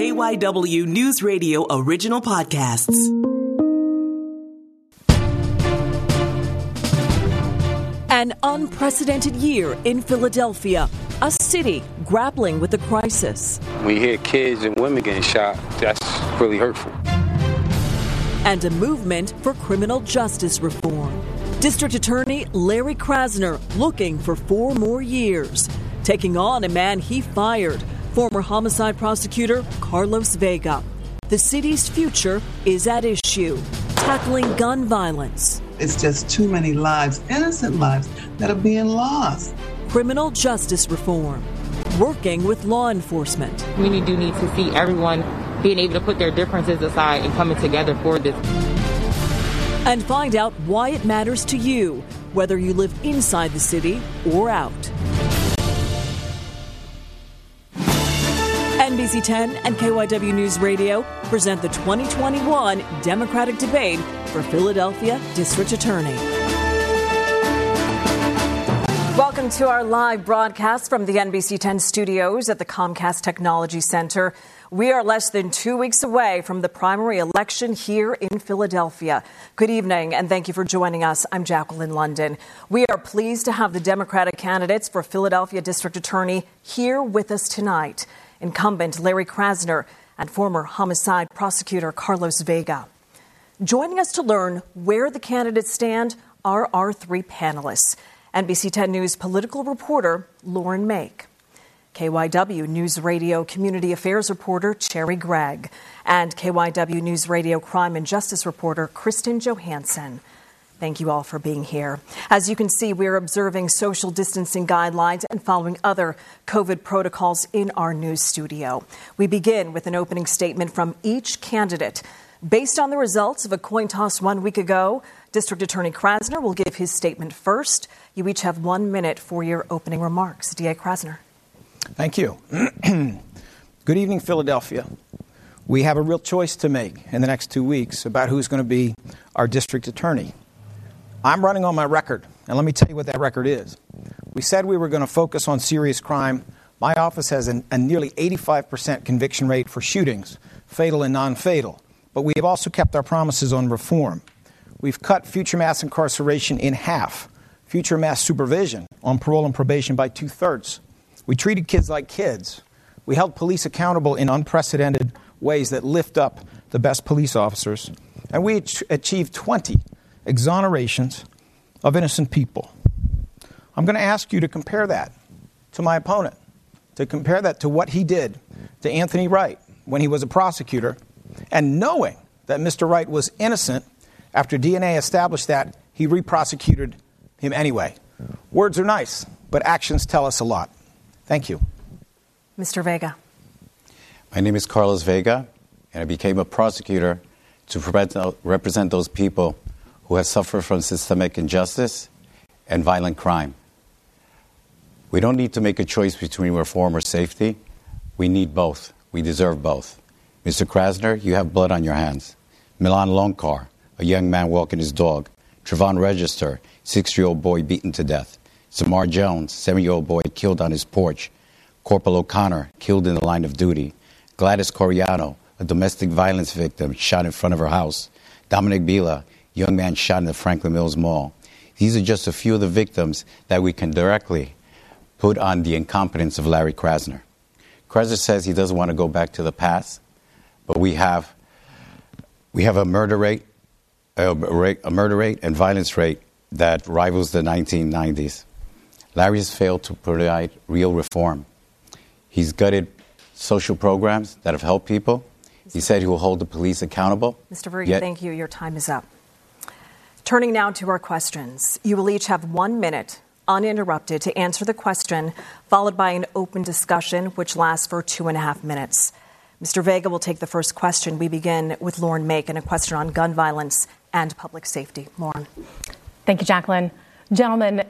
KYW News Radio original podcasts. An unprecedented year in Philadelphia, a city grappling with the crisis. When you hear kids and women getting shot, that's really hurtful. And a movement for criminal justice reform. District Attorney Larry Krasner looking for four more years, taking on a man he fired, former homicide prosecutor Carlos Vega. The city's future is at issue, tackling gun violence. It's just too many lives, innocent lives, that are being lost. Criminal justice reform, working with law enforcement. We do need to see everyone being able to put their differences aside and coming together for this. And find out why it matters to you, whether you live inside the city or out. NBC 10 and KYW News Radio present the 2021 Democratic debate for Philadelphia District Attorney. Welcome to our live broadcast from the NBC 10 studios at the Comcast Technology Center. We are less than two weeks away from the primary election here in Philadelphia. Good evening, and thank you for joining us. I'm Jacqueline London. We are pleased to have the Democratic candidates for Philadelphia District Attorney here with us tonight incumbent Larry Krasner and former homicide prosecutor Carlos Vega. Joining us to learn where the candidates stand are our three panelists. NBC 10 News political reporter Lauren Mayk, KYW News Radio community affairs reporter Cherri Gregg, and KYW News Radio crime and justice reporter Kristen Johanson. Thank you all for being here. As you can see, we are observing social distancing guidelines and following other COVID protocols in our news studio. We begin with an opening statement from each candidate. Based on the results of a coin toss one week ago, District Attorney Krasner will give his statement first. You each have one minute for your opening remarks. D.A. Krasner. Thank you. Good evening, Philadelphia. We have a real choice to make in the next two weeks about who's going to be our district attorney. I'm running on my record, and let me tell you what that record is. We said we were going to focus on serious crime. My office has an, a nearly 85% conviction rate for shootings, fatal and non fatal. But we have also kept our promises on reform. We've cut future mass incarceration in half, future mass supervision on parole and probation by two thirds. We treated kids like kids. We held police accountable in unprecedented ways that lift up the best police officers. And we achieved 20 exonerations of innocent people. I'm going to ask you to compare that to my opponent, to compare that to what he did to Anthony Wright when he was a prosecutor, and knowing that Mr. Wright was innocent, after DNA established that, he reprosecuted him anyway. Words are nice, but actions tell us a lot. Thank you. Mr. Vega. My name is Carlos Vega, and I became a prosecutor to represent those people who have suffered from systemic injustice and violent crime. We don't need to make a choice between reform or safety. We need both. We deserve both. Mr. Krasner, you have blood on your hands. Milan Loncar, a young man walking his dog. Trevon Register, six year old boy beaten to death. Samar Jones, seven year old boy killed on his porch. Corporal O'Connor, killed in the line of duty. Gladys Coriano, a domestic violence victim, shot in front of her house. Dominic Bila, young man shot in the Franklin Mills Mall. These are just a few of the victims that we can directly put on the incompetence of Larry Krasner. Krasner says he doesn't want to go back to the past, but we have, we have a murder rate, a, a murder rate and violence rate that rivals the 1990s. Larry has failed to provide real reform. He's gutted social programs that have helped people. He said he will hold the police accountable. Mr. Verga, thank you. Your time is up. Turning now to our questions. You will each have one minute uninterrupted to answer the question, followed by an open discussion, which lasts for two and a half minutes. Mr. Vega will take the first question. We begin with Lauren Mayk and a question on gun violence and public safety. Lauren. Thank you, Jacqueline. Gentlemen,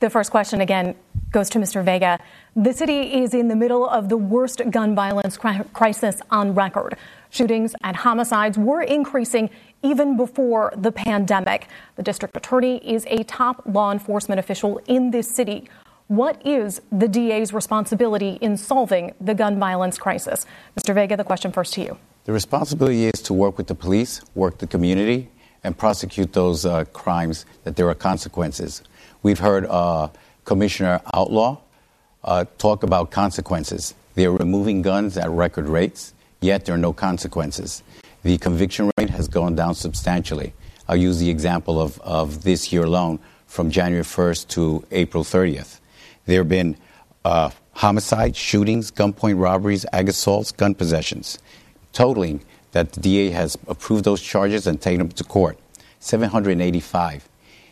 the first question again goes to Mr. Vega. The city is in the middle of the worst gun violence crisis on record. Shootings and homicides were increasing even before the pandemic. The district attorney is a top law enforcement official in this city. What is the DA's responsibility in solving the gun violence crisis? Mr. Vega, the question first to you. The responsibility is to work with the police, work the community, and prosecute those uh, crimes that there are consequences. We've heard uh, Commissioner Outlaw uh, talk about consequences. They're removing guns at record rates, yet there are no consequences. The conviction rate has gone down substantially. I'll use the example of, of this year alone from January 1st to April 30th. There have been uh, homicides, shootings, gunpoint robberies, ag assaults, gun possessions, totaling that the DA has approved those charges and taken them to court 785.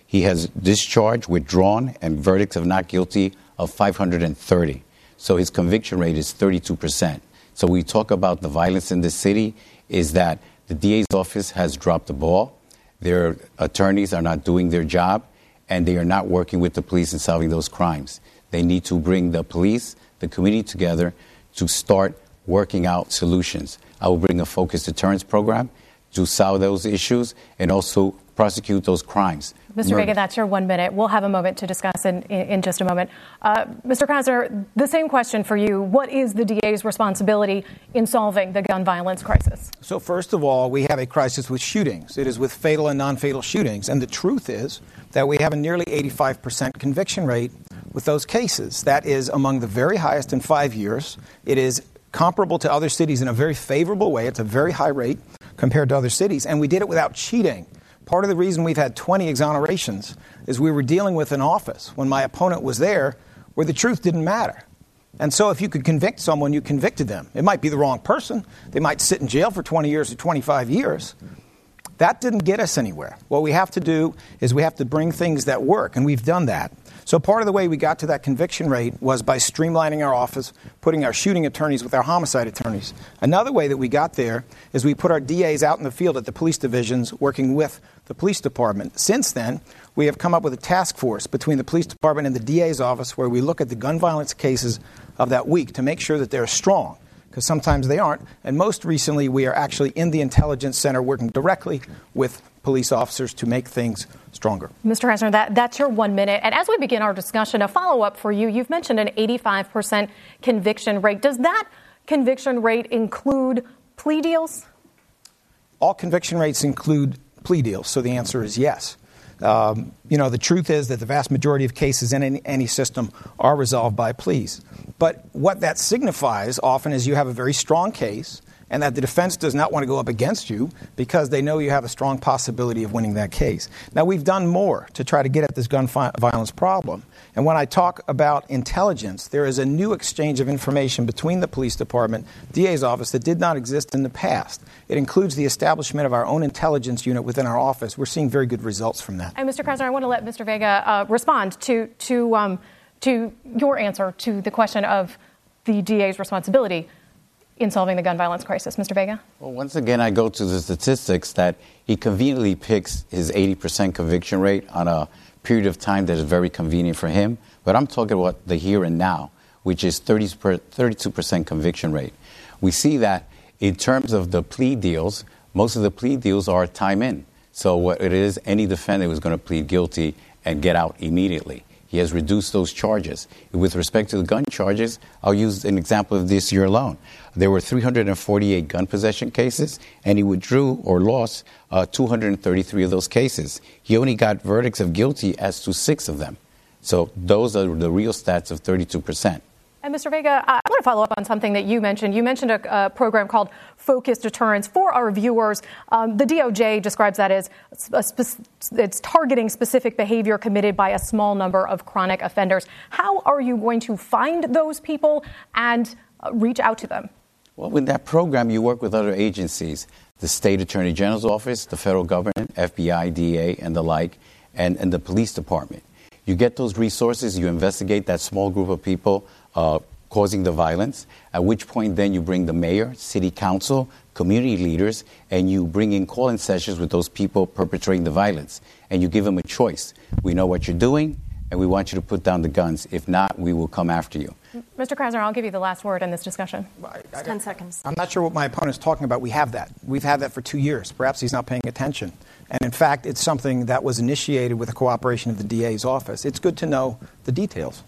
He has discharged, withdrawn, and verdicts of not guilty of 530. So his conviction rate is 32%. So we talk about the violence in the city is that the DA's office has dropped the ball. Their attorneys are not doing their job, and they are not working with the police in solving those crimes. They need to bring the police, the community together to start working out solutions. I will bring a focused deterrence program to solve those issues and also prosecute those crimes. Mr. Murder. Vega, that's your one minute. We'll have a moment to discuss in, in, in just a moment. Uh, Mr. Krasner, the same question for you. What is the DA's responsibility in solving the gun violence crisis? So, first of all, we have a crisis with shootings. It is with fatal and non fatal shootings. And the truth is that we have a nearly 85% conviction rate with those cases. That is among the very highest in five years. It is comparable to other cities in a very favorable way. It's a very high rate compared to other cities. And we did it without cheating. Part of the reason we've had 20 exonerations is we were dealing with an office when my opponent was there where the truth didn't matter. And so if you could convict someone, you convicted them. It might be the wrong person. They might sit in jail for 20 years or 25 years. That didn't get us anywhere. What we have to do is we have to bring things that work, and we've done that. So part of the way we got to that conviction rate was by streamlining our office, putting our shooting attorneys with our homicide attorneys. Another way that we got there is we put our DAs out in the field at the police divisions working with the police department. Since then, we have come up with a task force between the police department and the DA's office where we look at the gun violence cases of that week to make sure that they're strong because sometimes they aren't. And most recently, we are actually in the intelligence center working directly with police officers to make things stronger. Mr. Krasner, that, that's your one minute. And as we begin our discussion, a follow up for you. You've mentioned an 85% conviction rate. Does that conviction rate include plea deals? All conviction rates include plea deals, so the answer is yes. Um, you know, the truth is that the vast majority of cases in any, any, system are resolved by pleas. But what that signifies often is you have a very strong case and that the defense does not want to go up against you because they know you have a strong possibility of winning that case. Now, we've done more to try to get at this gun violence problem. And when I talk about intelligence, there is a new exchange of information between the police department, DA's office, that did not exist in the past. It includes the establishment of our own intelligence unit within our office. We're seeing very good results from that. And Mr. Krasner, I want to let Mr. Vega uh, respond to, to, um, to your answer to the question of the DA's responsibility in solving the gun violence crisis. Mr. Vega? Well, once again, I go to the statistics that he conveniently picks his 80% conviction rate on a period of time that is very convenient for him. But I'm talking about the here and now, which is 30 32% conviction rate. We see that in terms of the plea deals, most of the plea deals are time in. So what it is, any defendant was going to plead guilty and get out immediately. He has reduced those charges. With respect to the gun charges, I'll use an example of this year alone. There were 348 gun possession cases, and he withdrew or lost uh, 233 of those cases. He only got verdicts of guilty as to six of them. So those are the real stats of 32 percent. And Mr. Vega, I want to follow up on something that you mentioned. You mentioned a, a program called Focused Deterrence for our viewers. Um, the DOJ describes that as spe- it's targeting specific behavior committed by a small number of chronic offenders. How are you going to find those people and uh, reach out to them? Well, with that program, you work with other agencies the state attorney general's office, the federal government, FBI, DA, and the like, and, and the police department. You get those resources, you investigate that small group of people Uh, causing the violence, at which point then you bring the mayor, city council, community leaders, and you bring in call-in sessions with those people perpetrating the violence. And you give them a choice. We know what you're doing, and we want you to put down the guns. If not, we will come after you. Mr. Krasner, I'll give you the last word in this discussion. I, I, 10 seconds. I'm not sure what my opponent is talking about. We have that. We've had that for two years. Perhaps he's not paying attention. And in fact, it's something that was initiated with the cooperation of the DA's office. It's good to know the details.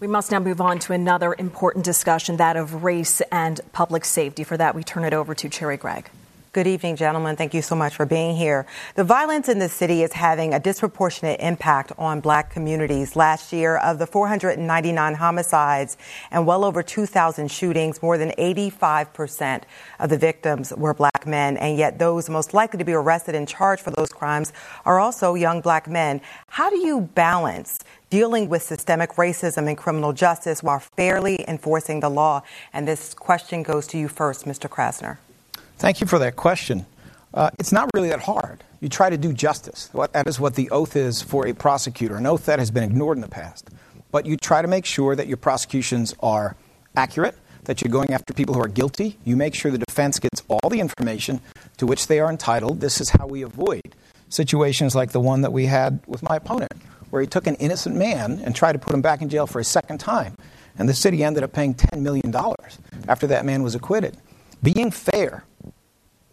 We must now move on to another important discussion, that of race and public safety. For that, we turn it over to Cherri Gregg. Good evening, gentlemen. Thank you so much for being here. The violence in the city is having a disproportionate impact on black communities. Last year, of the 499 homicides and well over 2,000 shootings, more than 85% of the victims were black men. And yet, those most likely to be arrested and charged for those crimes are also young black men. How do you balance dealing with systemic racism and criminal justice while fairly enforcing the law? And this question goes to you first, Mr. Krasner. Thank you for that question. Uh, it's not really that hard. You try to do justice. That is what the oath is for a prosecutor, an oath that has been ignored in the past. But you try to make sure that your prosecutions are accurate, that you're going after people who are guilty. You make sure the defense gets all the information to which they are entitled. This is how we avoid situations like the one that we had with my opponent, where he took an innocent man and tried to put him back in jail for a second time. And the city ended up paying $10 million after that man was acquitted. Being fair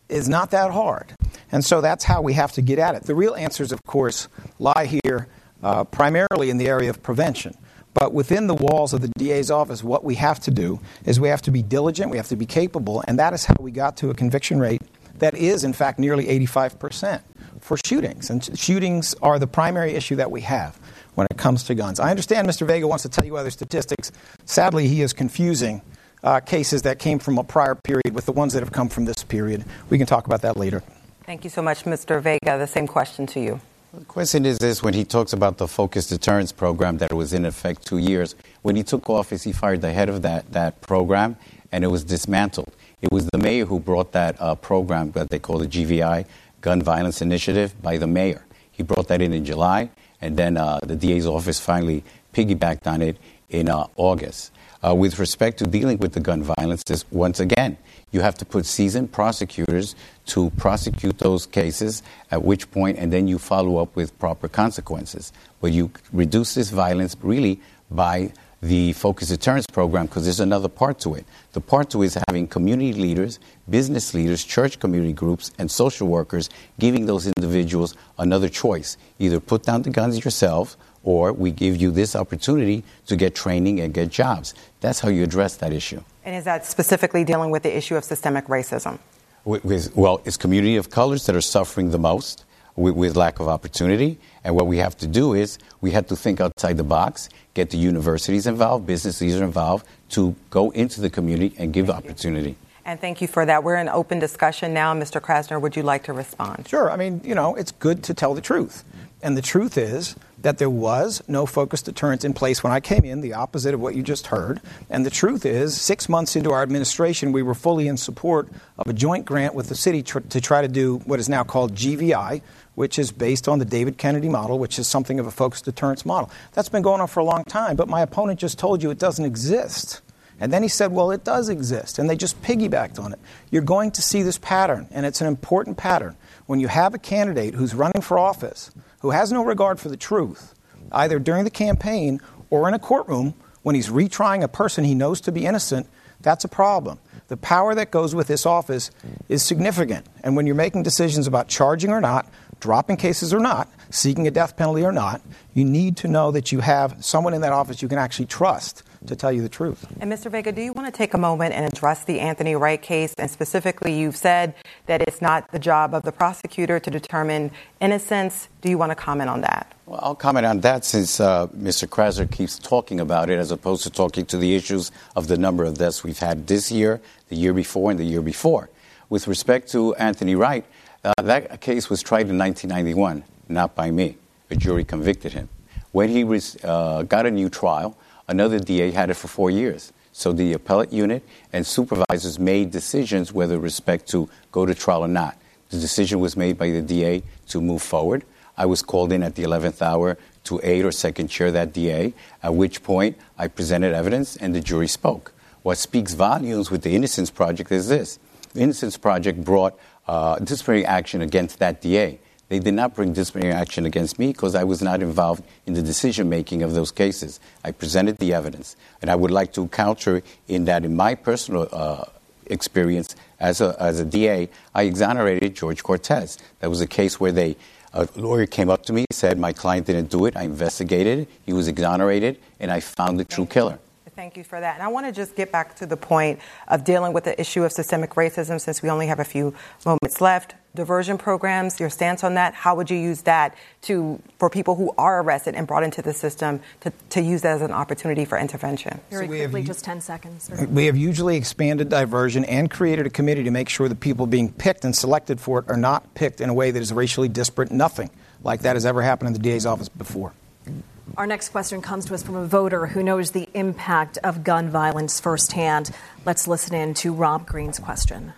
is not that hard. And so that's how we have to get at it. The real answers, of course, lie here uh, primarily in the area of prevention. But within the walls of the DA's office, what we have to do is we have to be diligent, we have to be capable, and that is how we got to a conviction rate that is, in fact, nearly 85% for shootings. And shootings are the primary issue that we have when it comes to guns. I understand Mr. Vega wants to tell you other statistics. Sadly, he is confusing uh, cases that came from a prior period with the ones that have come from this period. We can talk about that later. Thank you so much, Mr. Vega. The same question to you. The question is this when he talks about the focused deterrence program that was in effect two years, when he took office, he fired the head of that, that program and it was dismantled. It was the mayor who brought that uh, program that they call the GVI, Gun Violence Initiative, by the mayor. He brought that in in July, and then uh, the DA's office finally piggybacked on it in uh, August. Uh, with respect to dealing with the gun violence, once again, you have to put seasoned prosecutors to prosecute those cases, at which point, and then you follow up with proper consequences. But you reduce this violence really by the focus deterrence program because there's another part to it. The part to it is having community leaders, business leaders, church community groups, and social workers giving those individuals another choice. Either put down the guns yourself or we give you this opportunity to get training and get jobs. That's how you address that issue. And is that specifically dealing with the issue of systemic racism? With, with, well, it's community of colors that are suffering the most with, with, lack of opportunity. And what we have to do is we have to think outside the box, get the universities involved, business leaders involved to go into the community and give Thank opportunity. You. And thank you for that. We're in open discussion now. Mr. Krasner, would you like to respond? Sure. I mean, you know, it's good to tell the truth. And the truth is that there was no focused deterrence in place when I came in, the opposite of what you just heard. And the truth is, six months into our administration, we were fully in support of a joint grant with the city tr- to try to do what is now called GVI, which is based on the David Kennedy model, which is something of a focused deterrence model. That's been going on for a long time, but my opponent just told you it doesn't exist. And then he said, well, it does exist. And they just piggybacked on it. You're going to see this pattern, and it's an important pattern. When you have a candidate who's running for office who has no regard for the truth, either during the campaign or in a courtroom when he's retrying a person he knows to be innocent, that's a problem. The power that goes with this office is significant. And when you're making decisions about charging or not, dropping cases or not, seeking a death penalty or not, you need to know that you have someone in that office you can actually trust to tell you the truth. And Mr. Vega, do you want to take a moment and address the Anthony Wright case? And specifically, you've said that it's not the job of the prosecutor to determine innocence. Do you want to comment on that? Well, I'll comment on that since uh, Mr. Krasner keeps talking about it as opposed to talking to the issues of the number of deaths we've had this year, the year before, and the year before. With respect to Anthony Wright, uh, that case was tried in 1991, not by me. A jury convicted him. When he was, uh, got a new trial, Another DA had it for four years. So the appellate unit and supervisors made decisions whether respect to go to trial or not. The decision was made by the DA to move forward. I was called in at the 11th hour to aid or second chair that DA, at which point I presented evidence and the jury spoke. What speaks volumes with the Innocence Project is this. The Innocence Project brought uh, disciplinary action against that DA. They did not bring disciplinary action against me because I was not involved in the decision making of those cases. I presented the evidence. And I would like to counter in that, in my personal uh, experience as a, as a DA, I exonerated George Cortez. That was a case where they A lawyer came up to me, said my client didn't do it. I investigated. He was exonerated, and I found the true killer. Thank you for that. And I want to just get back to the point of dealing with the issue of systemic racism since we only have a few moments left. Diversion programs, your stance on that, how would you use that to for people who are arrested and brought into the system to, to use that as an opportunity for intervention? Very so quickly, have, just 10 seconds. We have usually expanded diversion and created a committee to make sure the people being picked and selected for it are not picked in a way that is racially disparate. Nothing like that has ever happened in the DA's office before. Our next question comes to us from a voter who knows the impact of gun violence firsthand. Let's listen in to Rob Green's question.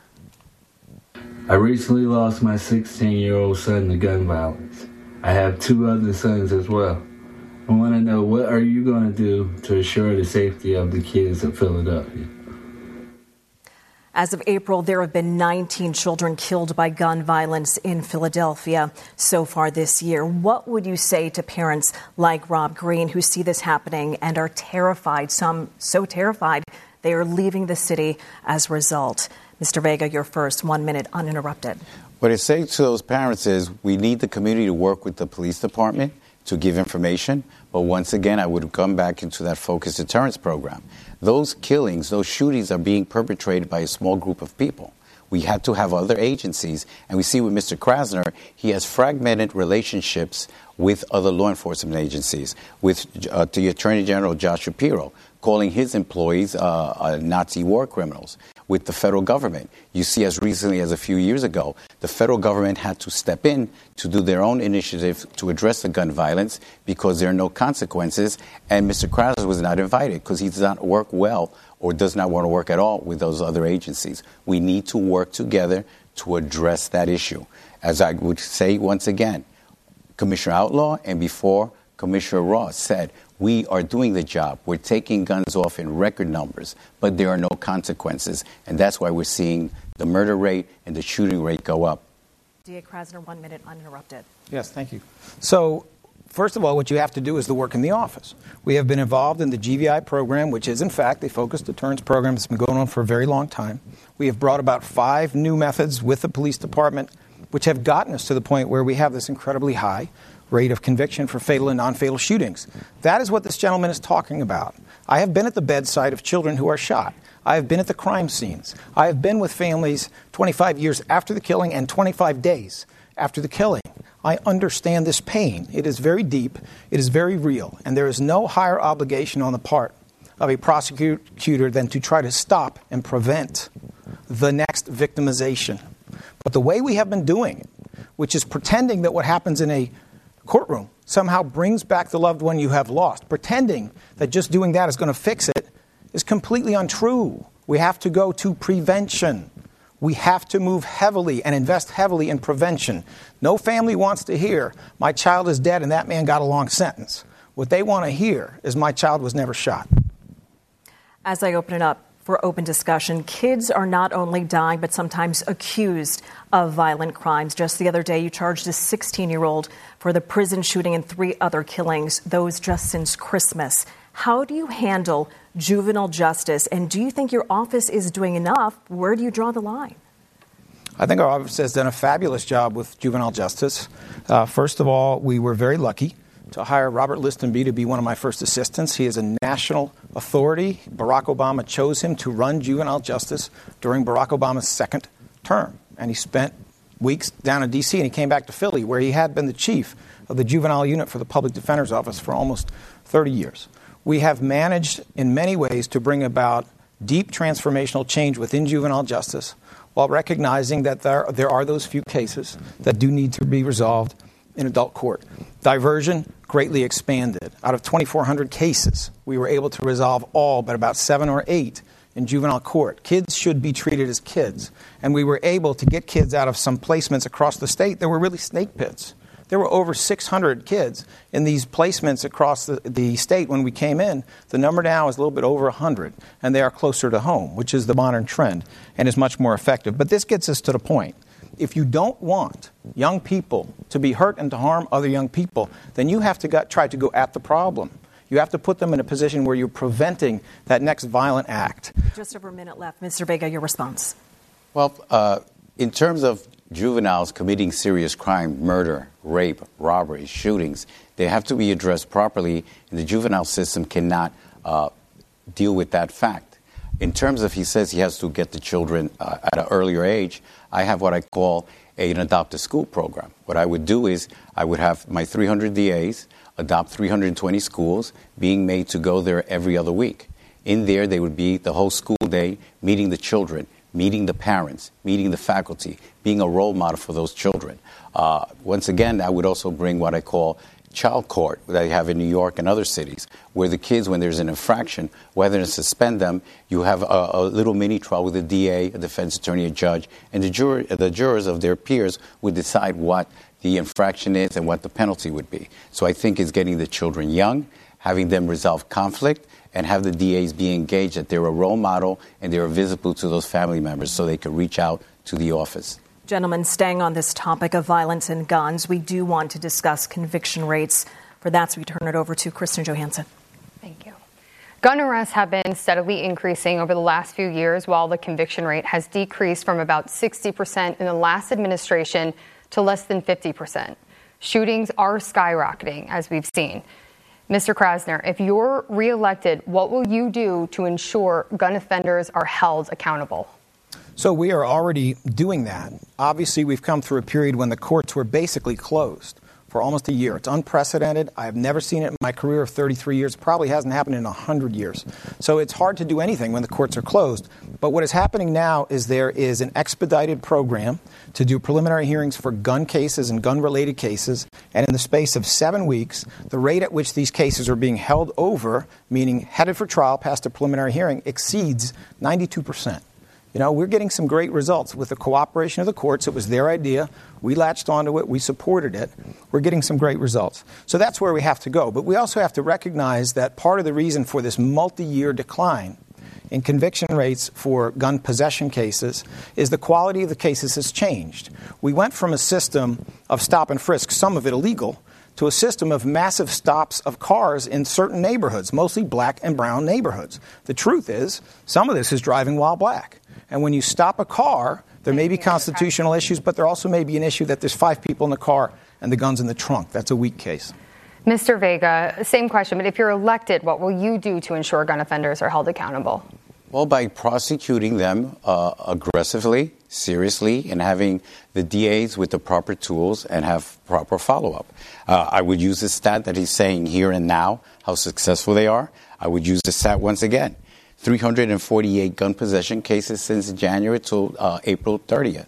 I recently lost my 16 year old son to gun violence. I have two other sons as well. I want to know what are you going to do to assure the safety of the kids of Philadelphia? As of April, there have been 19 children killed by gun violence in Philadelphia so far this year. What would you say to parents like Rob Green who see this happening and are terrified, some so terrified they are leaving the city as a result? Mr. Vega, your first one minute uninterrupted. What I say to those parents is we need the community to work with the police department to give information. But once again, I would come back into that focused deterrence program. Those killings, those shootings are being perpetrated by a small group of people. We had to have other agencies, and we see with Mr. Krasner, he has fragmented relationships with other law enforcement agencies, with uh, the Attorney General Josh Shapiro, calling his employees uh, uh, Nazi war criminals with the federal government. You see, as recently as a few years ago, the federal government had to step in to do their own initiative to address the gun violence because there are no consequences. And Mr. Krasner was not invited because he does not work well or does not want to work at all with those other agencies. We need to work together to address that issue. As I would say once again, Commissioner Outlaw and before Commissioner Ross said, we are doing the job. We're taking guns off in record numbers, but there are no consequences. And that's why we're seeing the murder rate and the shooting rate go up. D.A. Krasner, one minute uninterrupted. Yes, thank you. So, first of all, what you have to do is the work in the office. We have been involved in the GVI program, which is, in fact, a focused deterrence program that's been going on for a very long time. We have brought about five new methods with the police department, which have gotten us to the point where we have this incredibly high rate of conviction for fatal and non fatal shootings. That is what this gentleman is talking about. I have been at the bedside of children who are shot. I have been at the crime scenes. I have been with families 25 years after the killing and 25 days after the killing. I understand this pain. It is very deep, it is very real, and there is no higher obligation on the part of a prosecutor than to try to stop and prevent the next victimization. But the way we have been doing it, which is pretending that what happens in a courtroom somehow brings back the loved one you have lost. Pretending that just doing that is going to fix it is completely untrue. We have to go to prevention. We have to move heavily and invest heavily in prevention. No family wants to hear, my child is dead and that man got a long sentence. What they want to hear is, my child was never shot. As I open it up, for open discussion. Kids are not only dying, but sometimes accused of violent crimes. Just the other day, you charged a 16 year old for the prison shooting and three other killings, those just since Christmas. How do you handle juvenile justice? And do you think your office is doing enough? Where do you draw the line? I think our office has done a fabulous job with juvenile justice. Uh, first of all, we were very lucky to hire Robert Listenbee to be one of my first assistants. He is a national authority. Barack Obama chose him to run juvenile justice during Barack Obama's second term. And he spent weeks down in D.C. and he came back to Philly, where he had been the chief of the juvenile unit for the public defender's office for almost 30 years. We have managed in many ways to bring about deep transformational change within juvenile justice while recognizing that there, there are those few cases that do need to be resolved in adult court. Diversion greatly expanded. Out of 2,400 cases, we were able to resolve all but about seven or eight in juvenile court. Kids should be treated as kids. And we were able to get kids out of some placements across the state that were really snake pits. There were over 600 kids in these placements across the, the state when we came in. The number now is a little bit over 100, and they are closer to home, which is the modern trend and is much more effective. But this gets us to the point if you don't want young people to be hurt and to harm other young people, then you have to go, try to go at the problem. You have to put them in a position where you're preventing that next violent act. Just over a minute left. Mr. Vega, your response. Well, uh, in terms of juveniles committing serious crime, murder, rape, robbery, shootings, they have to be addressed properly, and the juvenile system cannot uh, deal with that fact. In terms of he says he has to get the children uh, at an earlier age, I have what I call a, an adopt a school program. What I would do is I would have my 300 DAs adopt 320 schools, being made to go there every other week. In there, they would be the whole school day meeting the children, meeting the parents, meeting the faculty, being a role model for those children. Uh, once again, I would also bring what I call child court that they have in New York and other cities, where the kids, when there's an infraction, whether to suspend them, you have a, a, little mini trial with a DA, a defense attorney, a judge, and the, the jurors of their peers would decide what the infraction is and what the penalty would be. So I think it's getting the children young, having them resolve conflict, and have the DAs be engaged that they're a role model and they're visible to those family members so they can reach out to the office. Gentlemen, staying on this topic of violence and guns, we do want to discuss conviction rates. For that, so we turn it over to Kristen Johanson. Thank you. Gun arrests have been steadily increasing over the last few years, while the conviction rate has decreased from about 60% in the last administration to less than 50%. Shootings are skyrocketing, as we've seen. Mr. Krasner, if you're reelected, what will you do to ensure gun offenders are held accountable? So we are already doing that. Obviously, we've come through a period when the courts were basically closed for almost a year. It's unprecedented. I have never seen it in my career of 33 years. It probably hasn't happened in 100 years. So it's hard to do anything when the courts are closed. But what is happening now is there is an expedited program to do preliminary hearings for gun cases and gun related cases. And in the space of seven weeks, the rate at which these cases are being held over, meaning headed for trial past a preliminary hearing, exceeds 92 percent. You know, we're getting some great results with the cooperation of the courts. It was their idea. We latched onto it. We supported it. We're getting some great results. So that's where we have to go. But we also have to recognize that part of the reason for this multi year decline in conviction rates for gun possession cases is the quality of the cases has changed. We went from a system of stop and frisk, some of it illegal, to a system of massive stops of cars in certain neighborhoods, mostly black and brown neighborhoods. The truth is, some of this is driving while black. And when you stop a car, there may be constitutional issues, but there also may be an issue that there's five people in the car and the gun's in the trunk. That's a weak case. Mr. Vega, same question, but if you're elected, what will you do to ensure gun offenders are held accountable? Well, by prosecuting them uh, aggressively, seriously, and having the DAs with the proper tools and have proper follow up. Uh, I would use the stat that he's saying here and now, how successful they are. I would use the stat once again. 348 gun possession cases since January to uh, April 30th.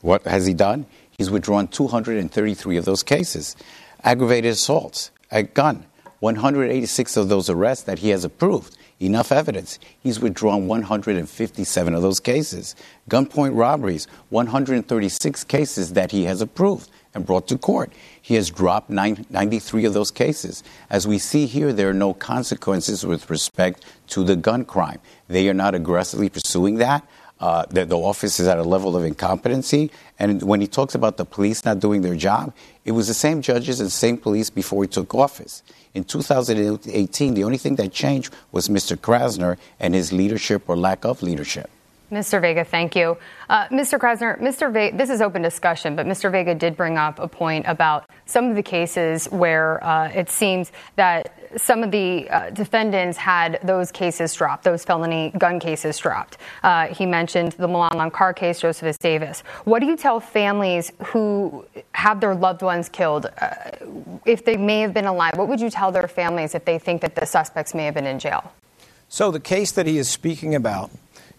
What has he done? He's withdrawn 233 of those cases. Aggravated assaults, a gun, 186 of those arrests that he has approved. Enough evidence. He's withdrawn 157 of those cases. Gunpoint robberies, 136 cases that he has approved and brought to court. He has dropped 93 of those cases. As we see here, there are no consequences with respect to the gun crime. They are not aggressively pursuing that. Uh, the, the, office is at a level of incompetency. And when he talks about the police not doing their job, it was the same judges and same police before he took office. In 2018, the only thing that changed was Mr. Krasner and his leadership or lack of leadership. Mr. Vega, thank you. Uh, Mr. Krasner, Mr. Vega, this is open discussion, but Mr. Vega did bring up a point about some of the cases where uh, it seems that some of the uh, defendants had those cases dropped, those felony gun cases dropped. Uh, he mentioned the Milan car case, Josephus Davis. What do you tell families who have their loved ones killed, uh, if they may have been alive? What would you tell their families if they think that the suspects may have been in jail? So, the case that he is speaking about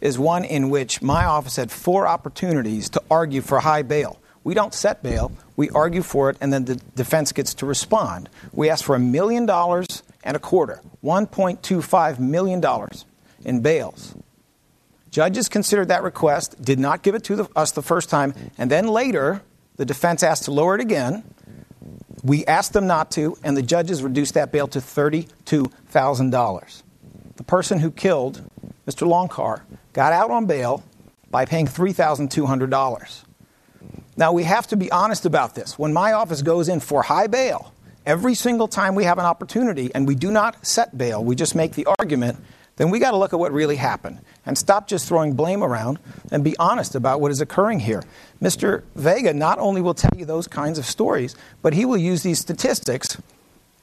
is one in which my office had four opportunities to argue for high bail. We don't set bail, we argue for it, and then the defense gets to respond. We asked for a million dollars and a quarter, $1.25 million in bails. Judges considered that request, did not give it to the, us the first time, and then later the defense asked to lower it again. We asked them not to, and the judges reduced that bail to $32,000. The person who killed Mr. Loncar got out on bail by paying $3,200. Now, we have to be honest about this. When my office goes in for high bail, every single time we have an opportunity, and we do not set bail, we just make the argument then we got to look at what really happened and stop just throwing blame around and be honest about what is occurring here. Mr. Vega not only will tell you those kinds of stories, but he will use these statistics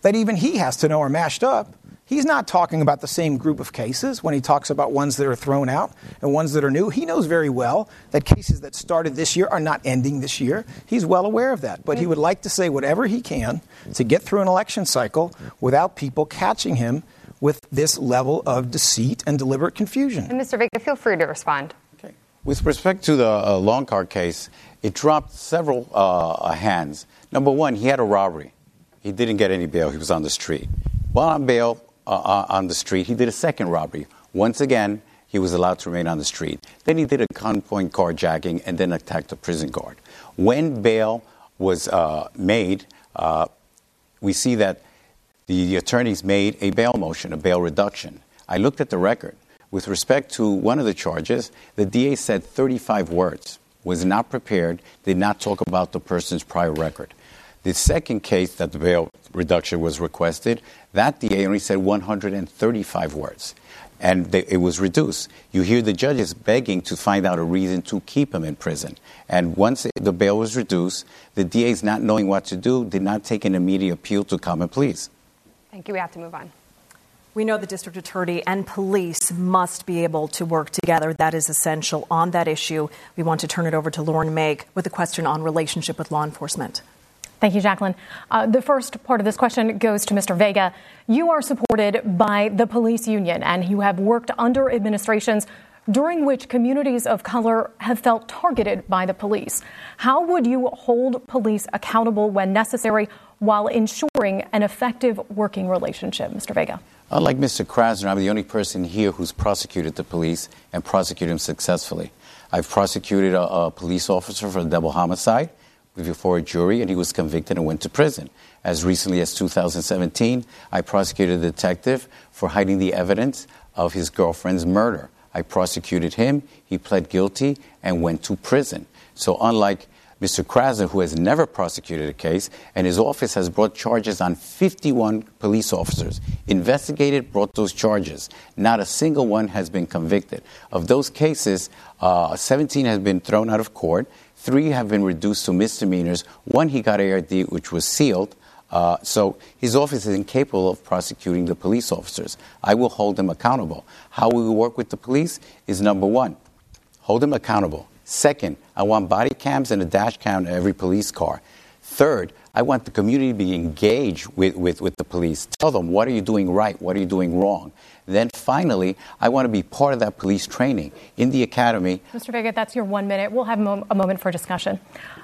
that even he has to know are mashed up. He's not talking about the same group of cases when he talks about ones that are thrown out and ones that are new. He knows very well that cases that started this year are not ending this year. He's well aware of that. But he would like to say whatever he can to get through an election cycle without people catching him with this level of deceit and deliberate confusion. And Mr. Vega, feel free to respond. Okay. With respect to the uh, Loncar case, it dropped several uh, hands. Number one, he had a robbery. He didn't get any bail. He was on the street. While on bail uh, uh on the street, he did a second robbery. Once again, he was allowed to remain on the street. Then he did a gunpoint carjacking and then attacked a prison guard. When bail was uh, made, uh, we see that the attorneys made a bail motion, a bail reduction. I looked at the record. With respect to one of the charges, the DA said 35 words, was not prepared, did not talk about the person's prior record. The second case that the bail reduction was requested, that DA only said 135 words, and they, it was reduced. You hear the judges begging to find out a reason to keep him in prison. And once the bail was reduced, the DA's not knowing what to do did not take an immediate appeal to common pleas. Thank you. We have to move on. We know the district attorney and police must be able to work together. That is essential on that issue. We want to turn it over to Lauren Meg with a question on relationship with law enforcement. Thank you, Jacqueline. Uh, the first part of this question goes to Mr. Vega. You are supported by the police union and you have worked under administrations during which communities of color have felt targeted by the police. How would you hold police accountable when necessary while ensuring an effective working relationship, Mr. Vega? Unlike Mr. Krasner, I'm the only person here who's prosecuted the police and prosecuted them successfully. I've prosecuted a, a police officer for a double homicide before a jury, and he was convicted and went to prison. As recently as 2017, I prosecuted a detective for hiding the evidence of his girlfriend's murder. I prosecuted him, he pled guilty, and went to prison. So, unlike Mr. Krasner, who has never prosecuted a case, and his office has brought charges on 51 police officers, investigated, brought those charges. Not a single one has been convicted. Of those cases, uh, 17 has been thrown out of court, three have been reduced to misdemeanors, one he got ARD, which was sealed. Uh, so his office is incapable of prosecuting the police officers. I will hold them accountable. How we work with the police is number one, hold them accountable. Second, I want body cams and a dash cam in every police car. Third, I want the community to be engaged with, with, with the police. Tell them, what are you doing right? What are you doing wrong? Then finally, I want to be part of that police training in the academy. Mr. Vega, that's your one minute. We'll have a, moment for discussion.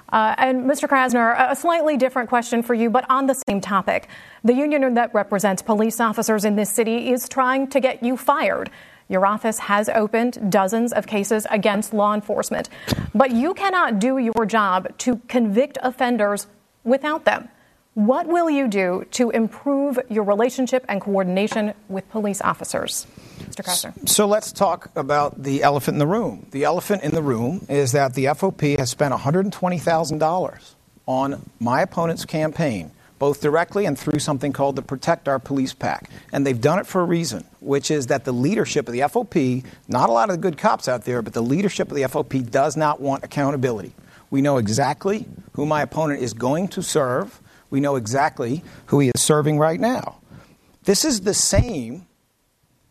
Uh, and Mr. Krasner, a slightly different question for you, but on the same topic. The union that represents police officers in this city is trying to get you fired. Your office has opened dozens of cases against law enforcement, but you cannot do your job to convict offenders without them. What will you do to improve your relationship and coordination with police officers? Mr. Krasner. So let's talk about the elephant in the room. The elephant in the room is that the FOP has spent $120,000 on my opponent's campaign both directly and through something called the Protect Our Police PAC. And they've done it for a reason, which is that the leadership of the FOP, not a lot of the good cops out there, but the leadership of the FOP does not want accountability. We know exactly who my opponent is going to serve. We know exactly who he is serving right now. This is the same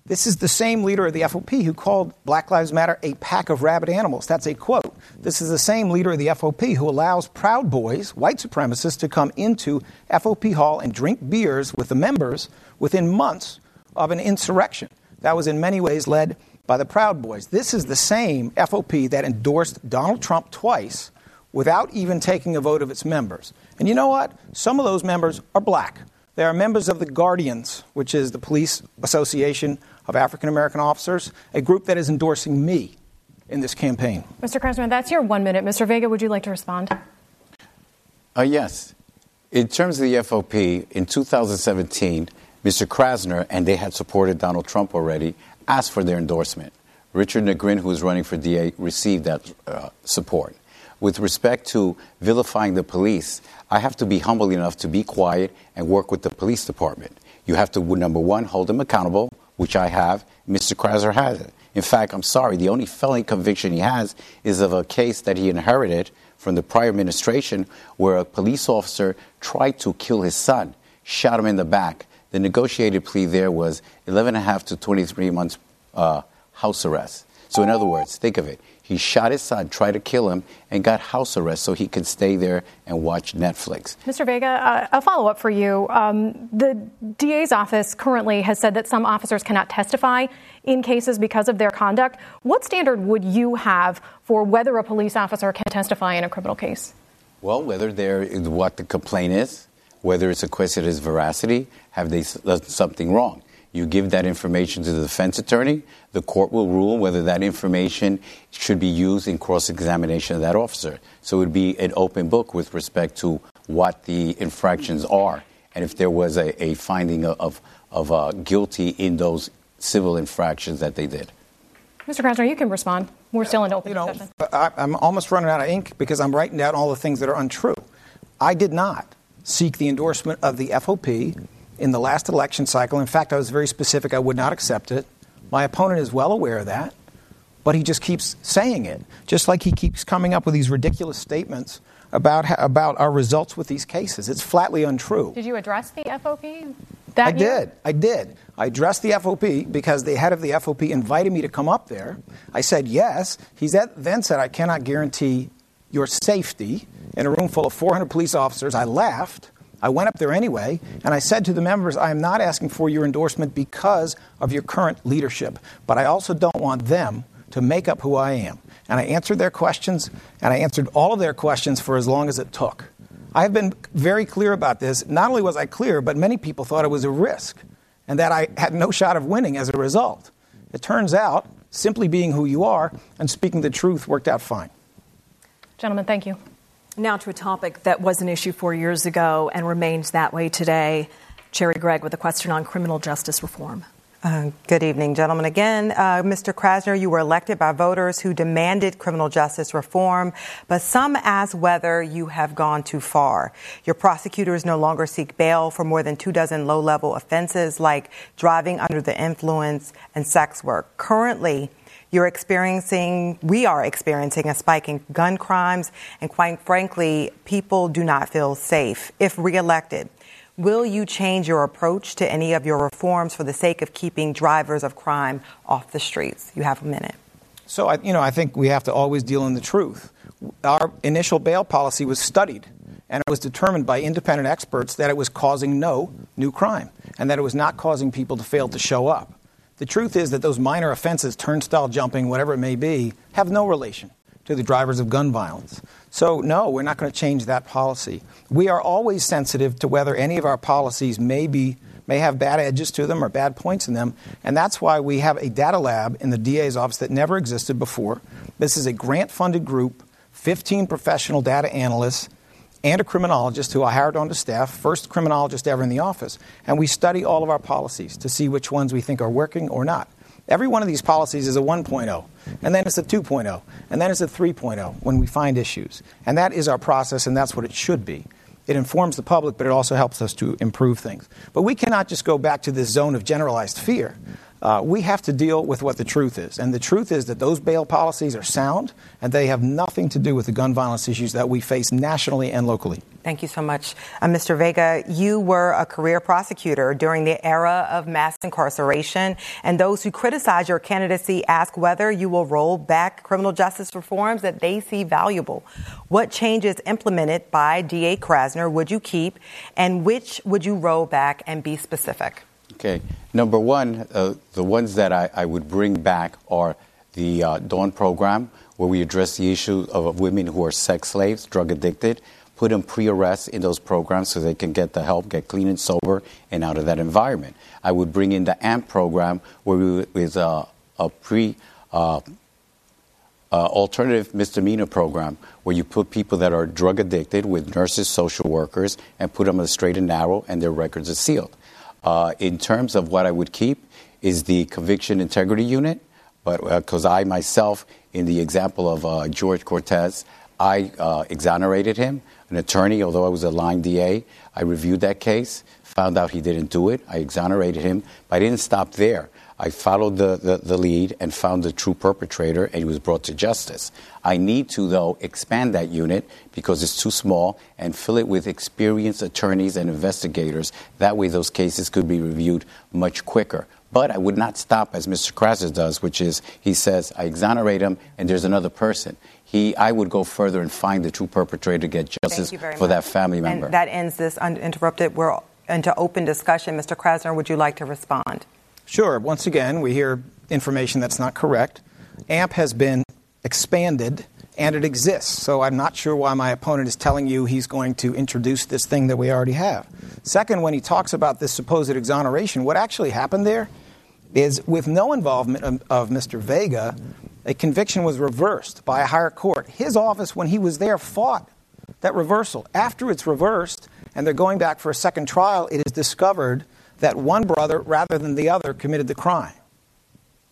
this is the same leader of the FOP who called Black Lives Matter a pack of rabid animals. That's a quote. This is the same leader of the FOP who allows Proud Boys, white supremacists, to come into FOP Hall and drink beers with the members within months of an insurrection. That was in many ways led by the Proud Boys. This is the same FOP that endorsed Donald Trump twice without even taking a vote of its members. And you know what? Some of those members are black. They are members of the Guardians, which is the police association of African American officers, a group that is endorsing me in this campaign. Mr. Krasner, that's your one minute. Mr. Vega, would you like to respond? Uh, yes. In terms of the FOP, in 2017, Mr. Krasner, and they had supported Donald Trump already, asked for their endorsement. Richard Negrin, who was running for DA, received that uh, support. With respect to vilifying the police, I have to be humble enough to be quiet and work with the police department. You have to, number one, hold them accountable which I have. Mr. Krasner has it. In fact, I'm sorry, the only felony conviction he has is of a case that he inherited from the prior administration where a police officer tried to kill his son, shot him in the back. The negotiated plea there was 11 and a half to 23 months uh, house arrest. So, in other words, think of it. He shot his son, tried to kill him, and got house arrest so he could stay there and watch Netflix. Mr. Vega, uh, a follow up for you. Um, the DA's office currently has said that some officers cannot testify in cases because of their conduct. What standard would you have for whether a police officer can testify in a criminal case? Well, whether they're what the complaint is, whether it's a question of veracity, have they done something wrong? You give that information to the defense attorney. The court will rule whether that information should be used in cross examination of that officer. So it would be an open book with respect to what the infractions are and if there was a, a finding of, of uh, guilty in those civil infractions that they did. Mr. Krasner, you can respond. We're still in open you know, session. I, I'm almost running out of ink because I'm writing down all the things that are untrue. I did not seek the endorsement of the FOP in the last election cycle. In fact, I was very specific, I would not accept it. My opponent is well aware of that, but he just keeps saying it, just like he keeps coming up with these ridiculous statements about, about our results with these cases. It's flatly untrue. Did you address the FOP? That I year? did. I did. I addressed the FOP because the head of the FOP invited me to come up there. I said yes. He then said, I cannot guarantee your safety in a room full of 400 police officers. I laughed. I went up there anyway, and I said to the members, I am not asking for your endorsement because of your current leadership, but I also don't want them to make up who I am. And I answered their questions, and I answered all of their questions for as long as it took. I have been very clear about this. Not only was I clear, but many people thought it was a risk and that I had no shot of winning as a result. It turns out, simply being who you are and speaking the truth worked out fine. Gentlemen, thank you. Now to a topic that was an issue four years ago and remains that way today. Cherri Gregg with a question on criminal justice reform. Uh, good evening, gentlemen. Again, uh, Mr. Krasner, you were elected by voters who demanded criminal justice reform, but some ask whether you have gone too far. Your prosecutors no longer seek bail for more than two dozen low level offenses like driving under the influence and sex work. Currently, you're experiencing, we are experiencing a spike in gun crimes, and quite frankly, people do not feel safe. If reelected, will you change your approach to any of your reforms for the sake of keeping drivers of crime off the streets? You have a minute. So, I, you know, I think we have to always deal in the truth. Our initial bail policy was studied, and it was determined by independent experts that it was causing no new crime, and that it was not causing people to fail to show up. The truth is that those minor offenses, turnstile jumping, whatever it may be, have no relation to the drivers of gun violence. So, no, we're not going to change that policy. We are always sensitive to whether any of our policies may be may have bad edges to them or bad points in them, and that's why we have a data lab in the DA's office that never existed before. This is a grant-funded group, 15 professional data analysts and a criminologist who I hired onto staff, first criminologist ever in the office. And we study all of our policies to see which ones we think are working or not. Every one of these policies is a 1.0, and then it's a 2.0, and then it's a 3.0 when we find issues. And that is our process, and that's what it should be. It informs the public, but it also helps us to improve things. But we cannot just go back to this zone of generalized fear. Uh, we have to deal with what the truth is. And the truth is that those bail policies are sound and they have nothing to do with the gun violence issues that we face nationally and locally. Thank you so much. Uh, Mr. Vega, you were a career prosecutor during the era of mass incarceration, and those who criticize your candidacy ask whether you will roll back criminal justice reforms that they see valuable. What changes implemented by DA Krasner would you keep, and which would you roll back and be specific? Okay. Number one, uh, the ones that I, I, would bring back are the uh, Dawn program, where we address the issue of women who are sex slaves, drug addicted, put them pre arrest in those programs so they can get the help, get clean and sober, and out of that environment. I would bring in the AMP program, where we is a, a pre uh, uh, alternative misdemeanor program where you put people that are drug addicted with nurses, social workers, and put them on the straight and narrow, and their records are sealed. Uh, in terms of what I would keep is the conviction integrity unit, but because uh, I myself, in the example of uh, George Cortez, I uh, exonerated him, an attorney, although I was a line DA. I reviewed that case, found out he didn't do it. I exonerated him, but I didn't stop there. I followed the, the, the, lead and found the true perpetrator, and he was brought to justice. I need to, though, expand that unit because it's too small and fill it with experienced attorneys and investigators. That way, those cases could be reviewed much quicker. But I would not stop as Mr. Krasner does, which is he says, I exonerate him and there's another person. He, I would go further and find the true perpetrator, get justice for much. that family member. And that ends this uninterrupted. We're into open discussion. Mr. Krasner, would you like to respond? Sure. Once again, we hear information that's not correct. AMP has been expanded and it exists. So I'm not sure why my opponent is telling you he's going to introduce this thing that we already have. Second, when he talks about this supposed exoneration, what actually happened there is with no involvement of, of Mr. Vega, a conviction was reversed by a higher court. His office, when he was there, fought that reversal. After it's reversed and they're going back for a second trial, it is discovered that one brother, rather than the other, committed the crime.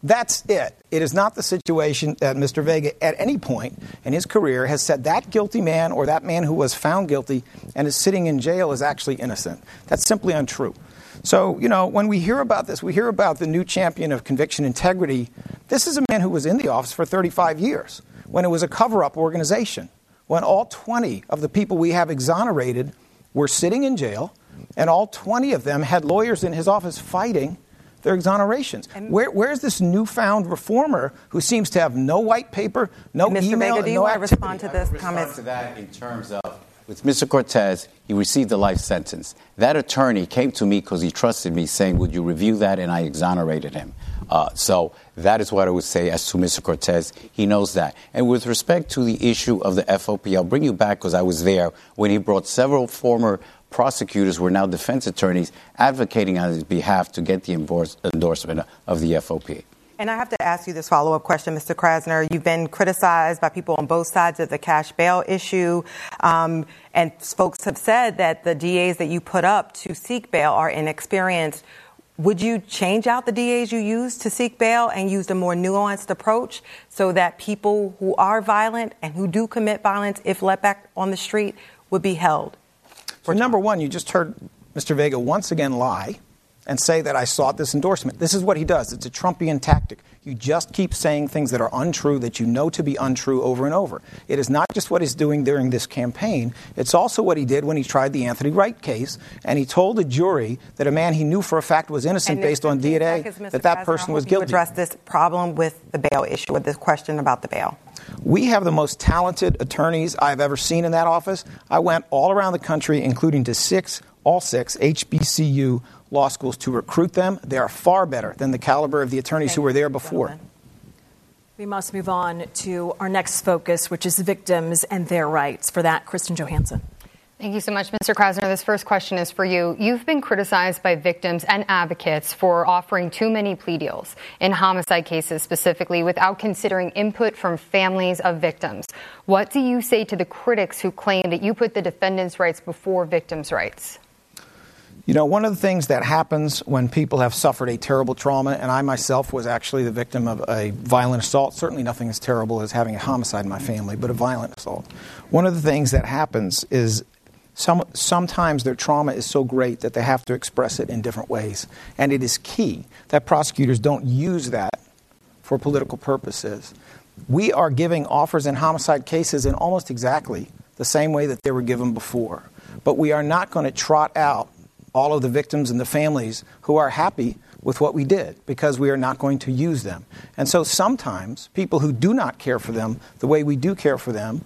That's it. It is not the situation that Mr. Vega, at any point in his career, has said that guilty man or that man who was found guilty and is sitting in jail is actually innocent. That's simply untrue. So, you know, when we hear about this, we hear about the new champion of conviction integrity. This is a man who was in the office for 35 years when it was a cover up organization, when all 20 of the people we have exonerated were sitting in jail, and all 20 of them had lawyers in his office fighting their exonerations. Where, where's this newfound reformer who seems to have no white paper, no Mr. email, Vega, do you no want to activity? respond to this comment? to that in terms of with Mr. Cortez, he received a life sentence. That attorney came to me because he trusted me, saying, Would you review that? And I exonerated him. Uh, so that is what I would say as to Mr. Cortez. He knows that. And with respect to the issue of the FOP, I'll bring you back because I was there when he brought several former prosecutors were now defense attorneys advocating on his behalf to get the endorsement of the FOP. And I have to ask you this follow up question, Mr. Krasner. You've been criticized by people on both sides of the cash bail issue. Um, and folks have said that the DAs that you put up to seek bail are inexperienced. Would you change out the DAs you use to seek bail and use a more nuanced approach so that people who are violent and who do commit violence, if let back on the street, would be held? For number one, you just heard Mr. Vega once again lie and say that I sought this endorsement. This is what he does. It's a Trumpian tactic. You just keep saying things that are untrue that you know to be untrue over and over. It is not just what he's doing during this campaign, it's also what he did when he tried the Anthony Wright case and he told a jury that a man he knew for a fact was innocent based on DNA that that person was guilty. address this problem with the bail issue, with this question about the bail. We have the most talented attorneys I've ever seen in that office. I went all around the country, including to six, all six HBCU law schools to recruit them. They are far better than the caliber of the attorneys who were there before. We must move on to our next focus, which is victims and their rights. For that, Kristen Johanson. Thank you so much, Mr. Krasner. This first question is for you. You've been criticized by victims and advocates for offering too many plea deals in homicide cases specifically without considering input from families of victims. What do you say to the critics who claim that you put the defendant's rights before victims' rights? You know, one of the things that happens when people have suffered a terrible trauma, and I myself was actually the victim of a violent assault, certainly nothing as terrible as having a homicide in my family, but a violent assault. One of the things that happens is some, sometimes their trauma is so great that they have to express it in different ways. And it is key that prosecutors don't use that for political purposes. We are giving offers in homicide cases in almost exactly the same way that they were given before. But we are not going to trot out all of the victims and the families who are happy with what we did because we are not going to use them. And so sometimes people who do not care for them the way we do care for them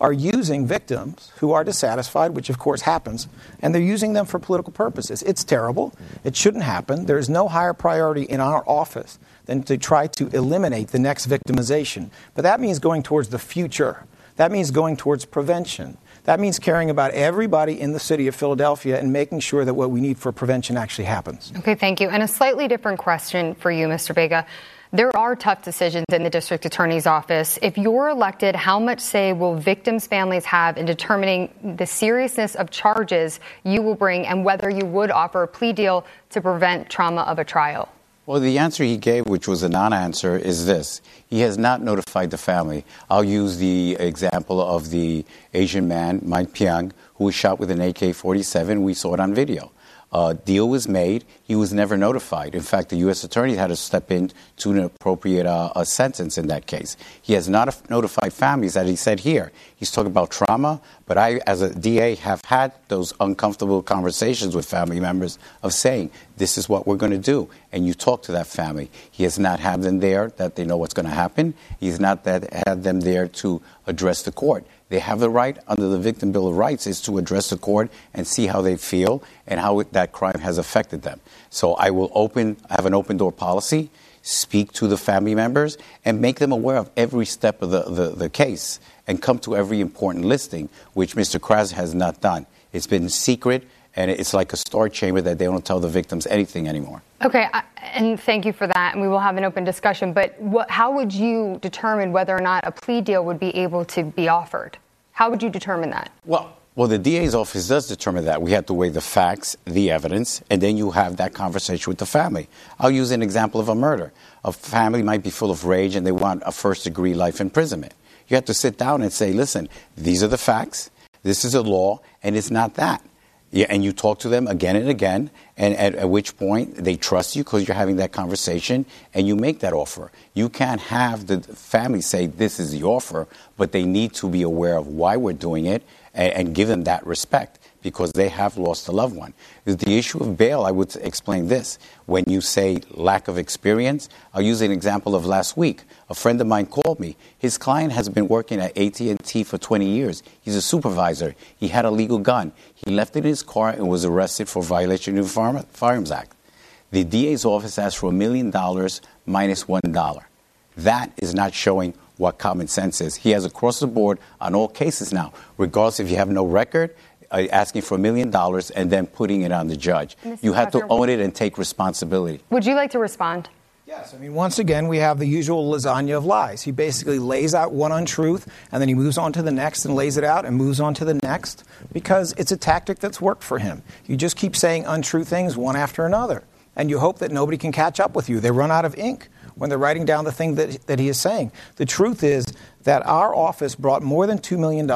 are using victims who are dissatisfied, which of course happens, and they're using them for political purposes. It's terrible. It shouldn't happen. There is no higher priority in our office than to try to eliminate the next victimization. But that means going towards the future. That means going towards prevention. That means caring about everybody in the city of Philadelphia and making sure that what we need for prevention actually happens. Okay, thank you. And a slightly different question for you, Mr. Vega. There are tough decisions in the district attorney's office. If you're elected, how much say will victims' families have in determining the seriousness of charges you will bring and whether you would offer a plea deal to prevent trauma of a trial? Well, the answer he gave, which was a non answer, is this. He has not notified the family. I'll use the example of the Asian man, Mike Piang, who was shot with an AK 47. We saw it on video. uh, deal was made. He was never notified. In fact, the U.S. attorney had to step in to an appropriate uh, sentence in that case. He has not notified families, as he said here. He's talking about trauma, but I, as a DA, have had those uncomfortable conversations with family members of saying, this is what we're going to do. And you talk to that family. He has not had them there that they know what's going to happen. He's not that, had them there to address the court. They have the right under the Victim Bill of Rights is to address the court and see how they feel and how it, that crime has affected them. So I will open, have an open door policy, speak to the family members, and make them aware of every step of the, the, the case and come to every important listing, which Mr. Kras has not done. It's been secret and it's like a storage chamber that they don't tell the victims anything anymore. Okay, and thank you for that, and we will have an open discussion. But what, how would you determine whether or not a plea deal would be able to be offered? How would you determine that? Well, well, the DA's office does determine that. We have to weigh the facts, the evidence, and then you have that conversation with the family. I'll use an example of a murder. A family might be full of rage and they want a first degree life imprisonment. You have to sit down and say, listen, these are the facts, this is the law, and it's not that. Yeah, and you talk to them again and again, and at, at which point they trust you because you're having that conversation and you make that offer. You can't have the family say, This is the offer, but they need to be aware of why we're doing it and, and give them that respect because they have lost a loved one. The issue of bail, I would explain this. When you say lack of experience, I'll use an example of last week. A friend of mine called me. His client has been working at AT&T for 20 years. He's a supervisor. He had a legal gun. He left it in his car and was arrested for violation of the Firearms Act. The DA's office asked for a million dollars minus one dollar. That is not showing what common sense is. He has across the board on all cases now, regardless if you have no record, Uh, asking for a million dollars and then putting it on the judge. Mr. You have to own it and take responsibility. Would you like to respond? Yes, I mean, once again, we have the usual lasagna of lies. He basically lays out one untruth, and then he moves on to the next and lays it out and moves on to the next because it's a tactic that's worked for him. You just keep saying untrue things one after another, and you hope that nobody can catch up with you. They run out of ink when they're writing down the thing that, that he is saying. The truth is that our office brought more than $2 million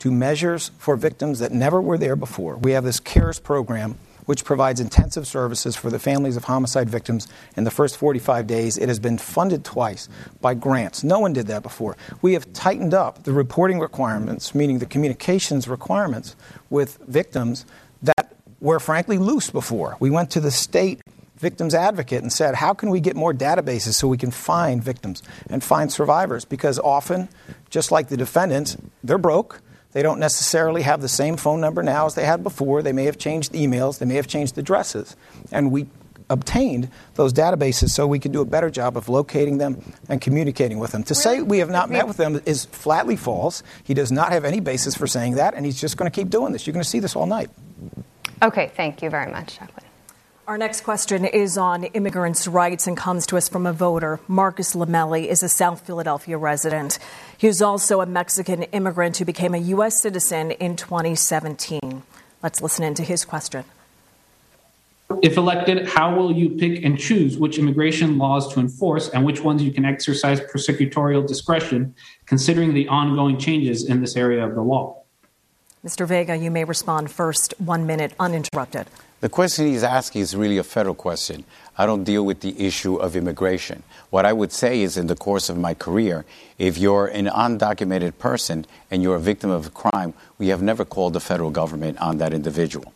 to measures for victims that never were there before. We have this CARES program, which provides intensive services for the families of homicide victims in the first 45 days. It has been funded twice by grants. No one did that before. We have tightened up the reporting requirements, meaning the communications requirements with victims that were frankly loose before. We went to the state victims advocate and said, How can we get more databases so we can find victims and find survivors? Because often, just like the defendants, they're broke. They don't necessarily have the same phone number now as they had before. They may have changed emails, they may have changed addresses. And we obtained those databases so we could do a better job of locating them and communicating with them. To really? say we have not met with them is flatly false. He does not have any basis for saying that, and he's just going to keep doing this. You're going to see this all night. Okay, thank you very much, Jacqueline. Our next question is on immigrants' rights and comes to us from a voter. Marcus Lamelli is a South Philadelphia resident. He is also a Mexican immigrant who became a U.S. citizen in 2017. Let's listen in to his question. If elected, how will you pick and choose which immigration laws to enforce and which ones you can exercise prosecutorial discretion, considering the ongoing changes in this area of the law? Mr. Vega, you may respond first, one minute uninterrupted. The question he's asking is really a federal question. I don't deal with the issue of immigration. What I would say is, in the course of my career, if you're an undocumented person and you're a victim of a crime, we have never called the federal government on that individual.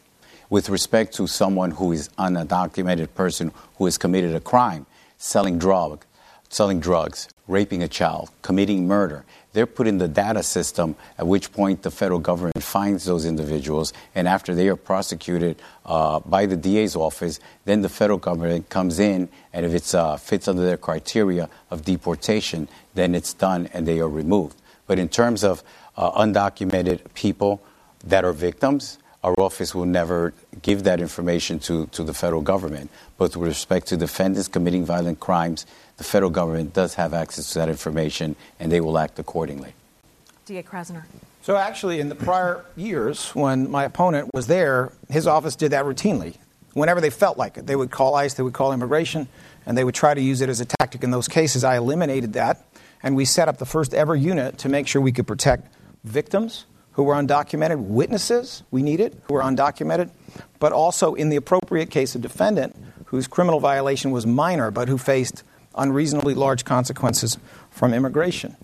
With respect to someone who is an undocumented person who has committed a crime, selling drug, selling drugs, raping a child, committing murder, they're put in the data system, at which point the federal government finds those individuals, and after they are prosecuted uh, by the DA's office, then the federal government comes in, and if it uh, fits under their criteria of deportation, then it's done and they are removed. But in terms of uh, undocumented people that are victims, our office will never give that information to, to the federal government. But with respect to defendants committing violent crimes, the federal government does have access to that information and they will act accordingly. D.A. Krasner. So, actually, in the prior years, when my opponent was there, his office did that routinely. Whenever they felt like it, they would call ICE, they would call immigration, and they would try to use it as a tactic in those cases. I eliminated that, and we set up the first ever unit to make sure we could protect victims who were undocumented, witnesses we needed who were undocumented, but also in the appropriate case, a defendant whose criminal violation was minor but who faced unreasonably large consequences from immigration.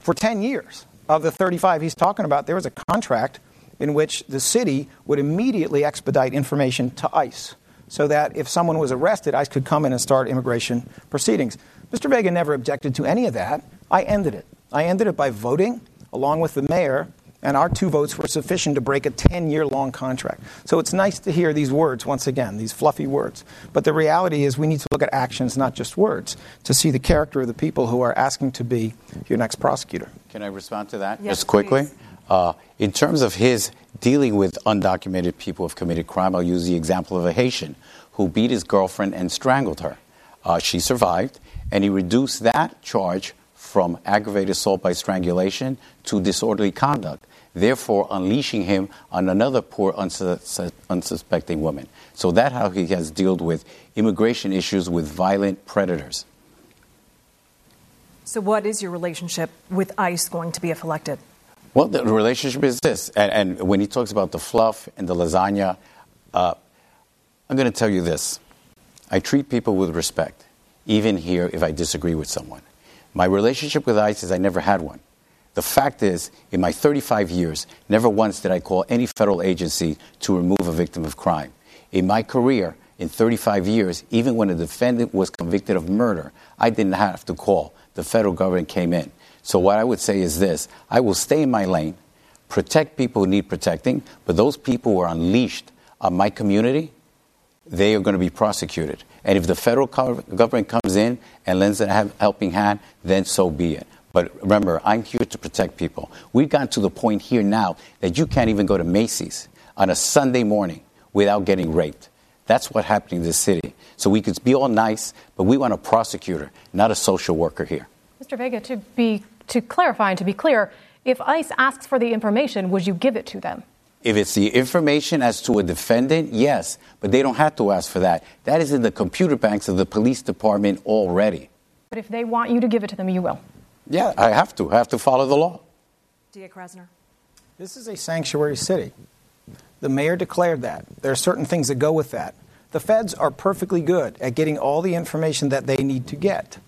For 10 years of the 35 he's talking about, there was a contract in which the city would immediately expedite information to ICE so that if someone was arrested, ICE could come in and start immigration proceedings. Mr. Vega never objected to any of that. I ended it. I ended it by voting along with the mayor, and our two votes were sufficient to break a 10 year long contract. So it's nice to hear these words once again, these fluffy words. But the reality is, we need to look at actions, not just words, to see the character of the people who are asking to be your next prosecutor. Can I respond to that Yes, just quickly? Uh, in terms of his dealing with undocumented people who have committed crime, I'll use the example of a Haitian who beat his girlfriend and strangled her. Uh, she survived, and he reduced that charge from aggravated assault by strangulation to disorderly conduct, therefore unleashing him on another poor, unsus- unsuspecting woman. So that's how he has dealt with immigration issues with violent predators. So, what is your relationship with ICE going to be if elected? Well, the relationship is this. And, and when he talks about the fluff and the lasagna, uh, I'm going to tell you this. I treat people with respect, even here if I disagree with someone. My relationship with ICE is I never had one. The fact is, in my 35 years, never once did I call any federal agency to remove a victim of crime. In my career, in 35 years, even when a defendant was convicted of murder, I didn't have to call. The federal government came in. So, what I would say is this I will stay in my lane, protect people who need protecting, but those people who are unleashed on my community, they are going to be prosecuted. And if the federal government comes in and lends a helping hand, then so be it. But remember, I'm here to protect people. We've gotten to the point here now that you can't even go to Macy's on a Sunday morning without getting raped. That's what happened in this city. So we could be all nice, but we want a prosecutor, not a social worker here. Mr. Vega, to be to clarify and to be clear, if ICE asks for the information, would you give it to them? If it's the information as to a defendant, yes, but they don't have to ask for that. That is in the computer banks of the police department already. But if they want you to give it to them, you will. Yeah, I have to. I have to follow the law. D.A. Krasner. This is a sanctuary city. The mayor declared that. There are certain things that go with that. The feds are perfectly good at getting all the information that they need to get.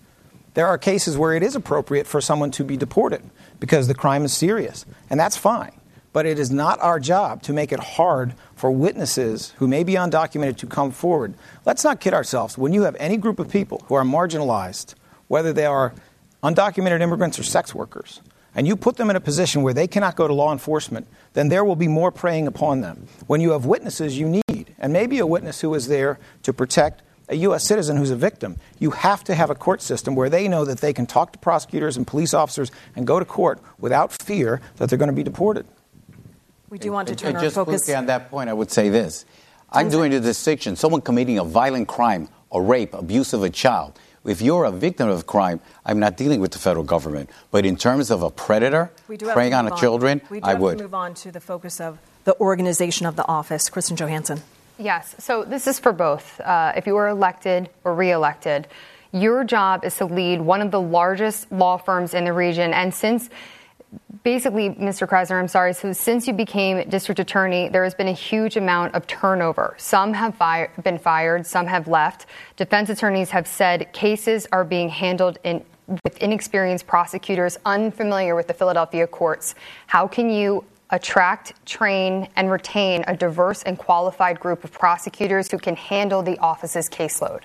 There are cases where it is appropriate for someone to be deported because the crime is serious, and that's fine. But it is not our job to make it hard for witnesses who may be undocumented to come forward. Let's not kid ourselves. When you have any group of people who are marginalized, whether they are undocumented immigrants or sex workers, and you put them in a position where they cannot go to law enforcement, then there will be more preying upon them. When you have witnesses you need, and maybe a witness who is there to protect a U.S. citizen who's a victim, you have to have a court system where they know that they can talk to prosecutors and police officers and go to court without fear that they're going to be deported. We do want to And- turn and our just focus. quickly on that point, I would say this. I'm doing the distinction. Someone committing a violent crime, a rape, abuse of a child. If you're a victim of crime, I'm not dealing with the federal government. But in terms of a predator We do have preying to on move children, We do I have would. to move on to the focus of the organization of the office. Kristen Johanson. Yes. So this is for both. Uh, if you are elected or reelected, your job is to lead one of the largest law firms in the region. And since basically, Mr. Krasner, I'm sorry, so since you became district attorney, there has been a huge amount of turnover. Some have fi- been fired, some have left. Defense attorneys have said cases are being handled in with inexperienced prosecutors unfamiliar with the Philadelphia courts. How can you attract, train, and retain a diverse and qualified group of prosecutors who can handle the office's caseload?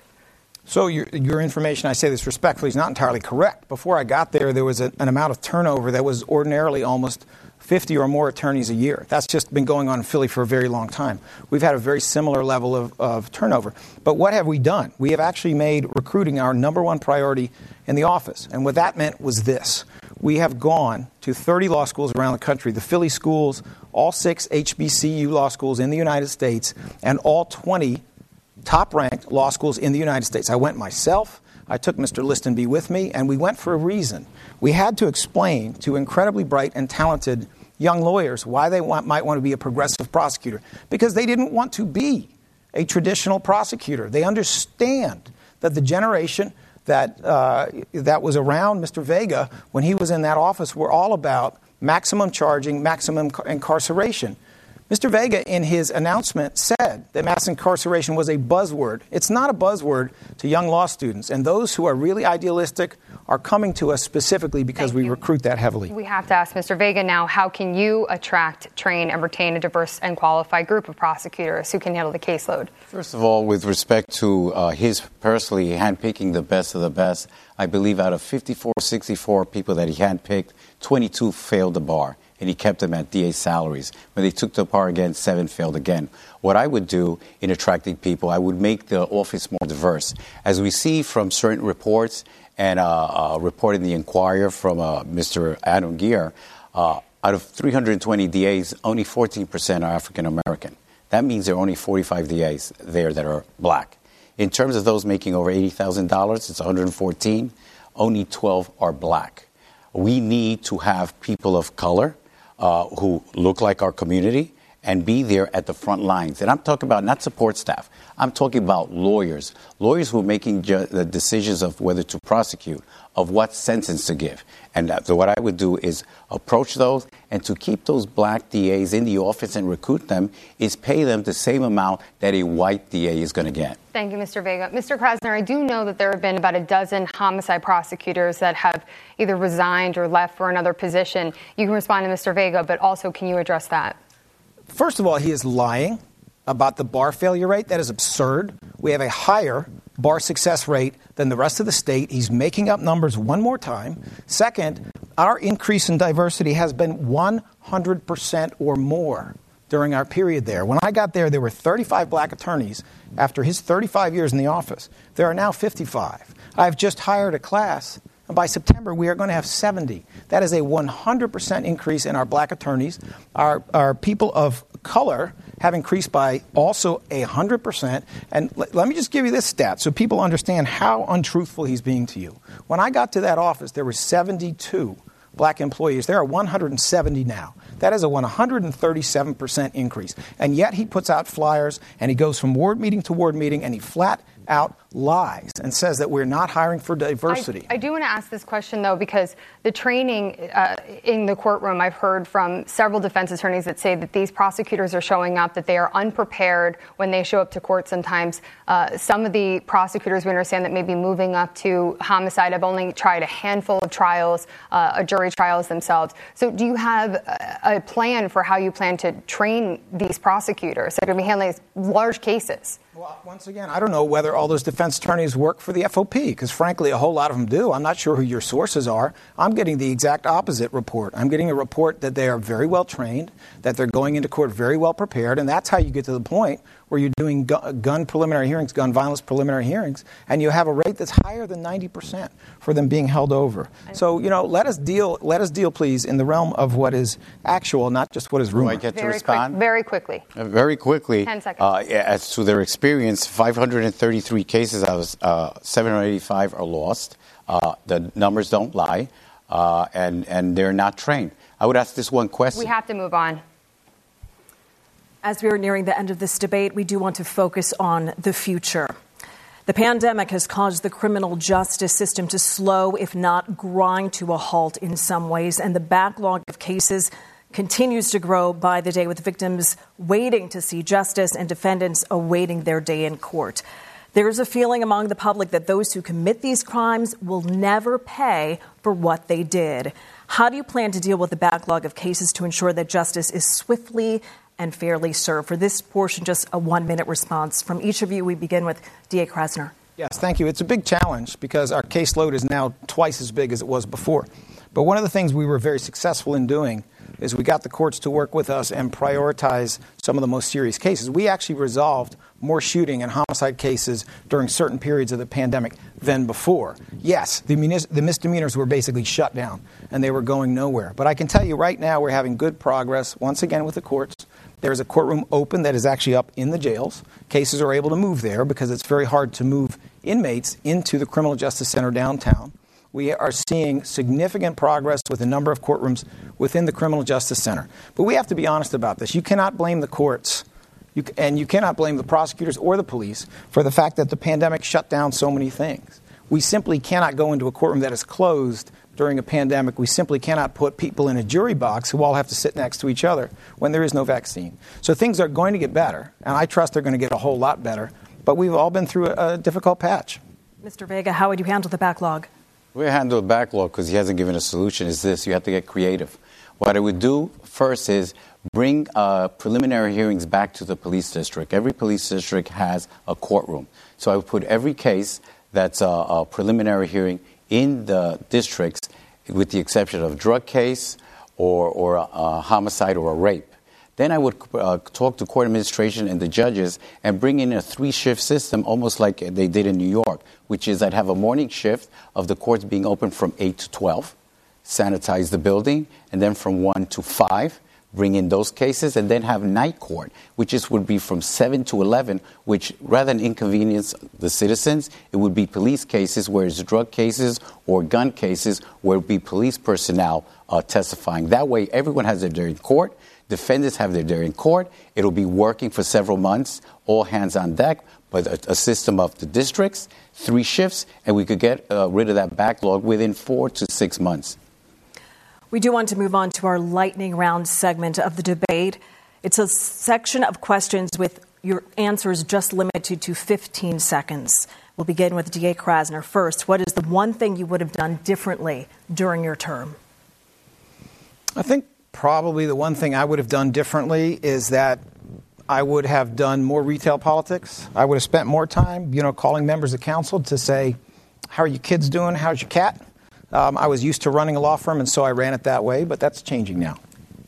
So your, your information, I say this respectfully, is not entirely correct. Before I got there, there was a, an amount of turnover that was ordinarily almost 50 or more attorneys a year. That's just been going on in Philly for a very long time. We've had a very similar level of, of turnover. But what have we done? We have actually made recruiting our number one priority in the office. And what that meant was this. We have gone to 30 law schools around the country, the Philly schools, all six HBCU law schools in the United States, and all 20 top ranked law schools in the United States. I went myself. I took Mr. Listenbee with me, and we went for a reason. We had to explain to incredibly bright and talented young lawyers why they want, might want to be a progressive prosecutor because they didn't want to be a traditional prosecutor. They understand that the generation that, uh, that was around Mr. Vega when he was in that office were all about maximum charging, maximum incarceration. Mr. Vega, in his announcement, said that mass incarceration was a buzzword. It's not a buzzword to young law students. And those who are really idealistic are coming to us specifically because Thank we you. recruit that heavily. We have to ask Mr. Vega now how can you attract, train, and retain a diverse and qualified group of prosecutors who can handle the caseload? First of all, with respect to uh, his personally handpicking the best of the best, I believe out of 54, 64 people that he handpicked, 22 failed the bar and he kept them at DA salaries. When they took the bar again, seven failed again. What I would do in attracting people, I would make the office more diverse. As we see from certain reports, and uh, a report in the Inquirer from uh, Mr. Adam Gear, uh, out of 320 DAs, only 14% are African American. That means there are only 45 DAs there that are black. In terms of those making over $80,000, it's 114. Only 12 are black. We need to have people of color uh, who look like our community and be there at the front lines. And I'm talking about not support staff. I'm talking about lawyers, lawyers who are making ju- the decisions of whether to prosecute, of what sentence to give. And uh, so what I would do is approach those, and to keep those black DAs in the office and recruit them is pay them the same amount that a white DA is going to get. Thank you, Mr. Vega. Mr. Krasner, I do know that there have been about a dozen homicide prosecutors that have either resigned or left for another position. You can respond to Mr. Vega, but also can you address that? First of all, he is lying about the bar failure rate. That is absurd. We have a higher bar success rate than the rest of the state. He's making up numbers one more time. Second, our increase in diversity has been 100% or more during our period there. When I got there, there were 35 black attorneys after his 35 years in the office. There are now 55. I've just hired a class, and by September, we are going to have 70. That is a 100% increase in our black attorneys. Our, our people of color have increased by also 100%. And l- let me just give you this stat so people understand how untruthful he's being to you. When I got to that office, there were 72 black employees. There are 170 now. That is a 137% increase. And yet he puts out flyers and he goes from ward meeting to ward meeting and he flat out lies and says that we're not hiring for diversity. I, I do want to ask this question, though, because the training uh, in the courtroom, I've heard from several defense attorneys that say that these prosecutors are showing up, that they are unprepared when they show up to court sometimes. Uh, some of the prosecutors, we understand that maybe moving up to homicide have only tried a handful of trials, uh, a jury trials themselves. So, do you have a, a plan for how you plan to train these prosecutors that are going to be handling these large cases? Well, once again, I don't know whether all those defense attorneys work for the FOP, because frankly, a whole lot of them do. I'm not sure who your sources are. I'm getting the exact opposite report. I'm getting a report that they are very well trained, that they're going into court very well prepared, and that's how you get to the point where you're doing gun preliminary hearings, gun violence preliminary hearings, and you have a rate that's higher than 90% for them being held over. So, you know, let us deal, let us deal, please, in the realm of what is actual, not just what is Do. I get to Very respond? Quick, very quickly. Uh, Very quickly, 10 seconds. uh, as to their experience, 533 cases out of uh, 785 are lost. Uh, the numbers don't lie, uh, and, and they're not trained. I would ask this one question. We have to move on. As we are nearing the end of this debate, we do want to focus on the future. The pandemic has caused the criminal justice system to slow, if not grind to a halt in some ways, and the backlog of cases continues to grow by the day with victims waiting to see justice and defendants awaiting their day in court. There is a feeling among the public that those who commit these crimes will never pay for what they did. How do you plan to deal with the backlog of cases to ensure that justice is swiftly and fairly serve. For this portion, just a one minute response from each of you. We begin with D.A. Krasner. Yes, thank you. It's a big challenge because our caseload is now twice as big as it was before. But one of the things we were very successful in doing is we got the courts to work with us and prioritize some of the most serious cases. We actually resolved more shooting and homicide cases during certain periods of the pandemic than before. Yes, the, munis- the misdemeanors were basically shut down and they were going nowhere. But I can tell you right now we're having good progress once again with the courts. There's a courtroom open that is actually up in the jails. Cases are able to move there because it's very hard to move inmates into the Criminal Justice Center downtown. We are seeing significant progress with the number of courtrooms within the Criminal Justice Center. But we have to be honest about this. You cannot blame the courts, you, and you cannot blame the prosecutors or the police for the fact that the pandemic shut down so many things. We simply cannot go into a courtroom that is closed during a pandemic. We simply cannot put people in a jury box who all have to sit next to each other when there is no vaccine. So things are going to get better, and I trust they're going to get a whole lot better. But we've all been through a, a difficult patch. Mr. Vega, how would you handle the backlog? We handle the backlog because he hasn't given a solution. Is this you have to get creative. What I would do first is bring uh, preliminary hearings back to the police district. Every police district has a courtroom. So I would put every case that's a, a preliminary hearing in the districts, with the exception of drug case or, or a, a homicide or a rape. Then I would uh, talk to court administration and the judges and bring in a three shift system, almost like they did in New York, which is I'd have a morning shift of the courts being open from 8 to 12, sanitize the building, and then from 1 to 5, bring in those cases, and then have night court, which is, would be from 7 to 11, which rather than inconvenience the citizens, it would be police cases, where it's drug cases or gun cases, where it would be police personnel uh, testifying. That way, everyone has their day in court. Defendants have their day in court. It'll be working for several months, all hands on deck, but a, a system of the districts, three shifts, and we could get uh, rid of that backlog within four to six months. We do want to move on to our lightning round segment of the debate. It's a section of questions with your answers just limited to 15 seconds. We'll begin with DA Krasner first. What is the one thing you would have done differently during your term? I think probably the one thing I would have done differently is that I would have done more retail politics. I would have spent more time, you know, calling members of council to say, "How are your kids doing? How's your cat?" Um, I was used to running a law firm, and so I ran it that way, but that's changing now.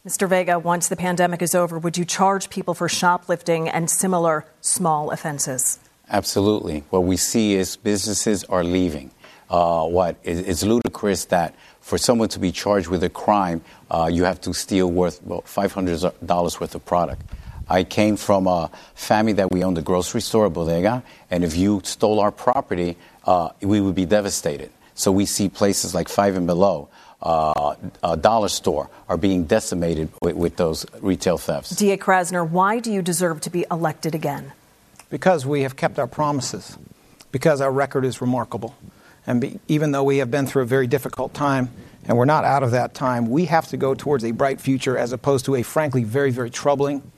Mr. Vega, once the pandemic is over, would you charge people for shoplifting and similar small offenses? Absolutely. What we see is businesses are leaving. Uh, what it's ludicrous that for someone to be charged with a crime, uh, you have to steal worth well, $500 worth of product. I came from a family that we owned a grocery store, a bodega, and if you stole our property, uh, we would be devastated. So we see places like Five and Below, uh, a dollar store, are being decimated with, with those retail thefts. D.A. Krasner, why do you deserve to be elected again? Because we have kept our promises, because our record is remarkable. And be, even though we have been through a very difficult time, and we're not out of that time, we have to go towards a bright future as opposed to a frankly very, very troubling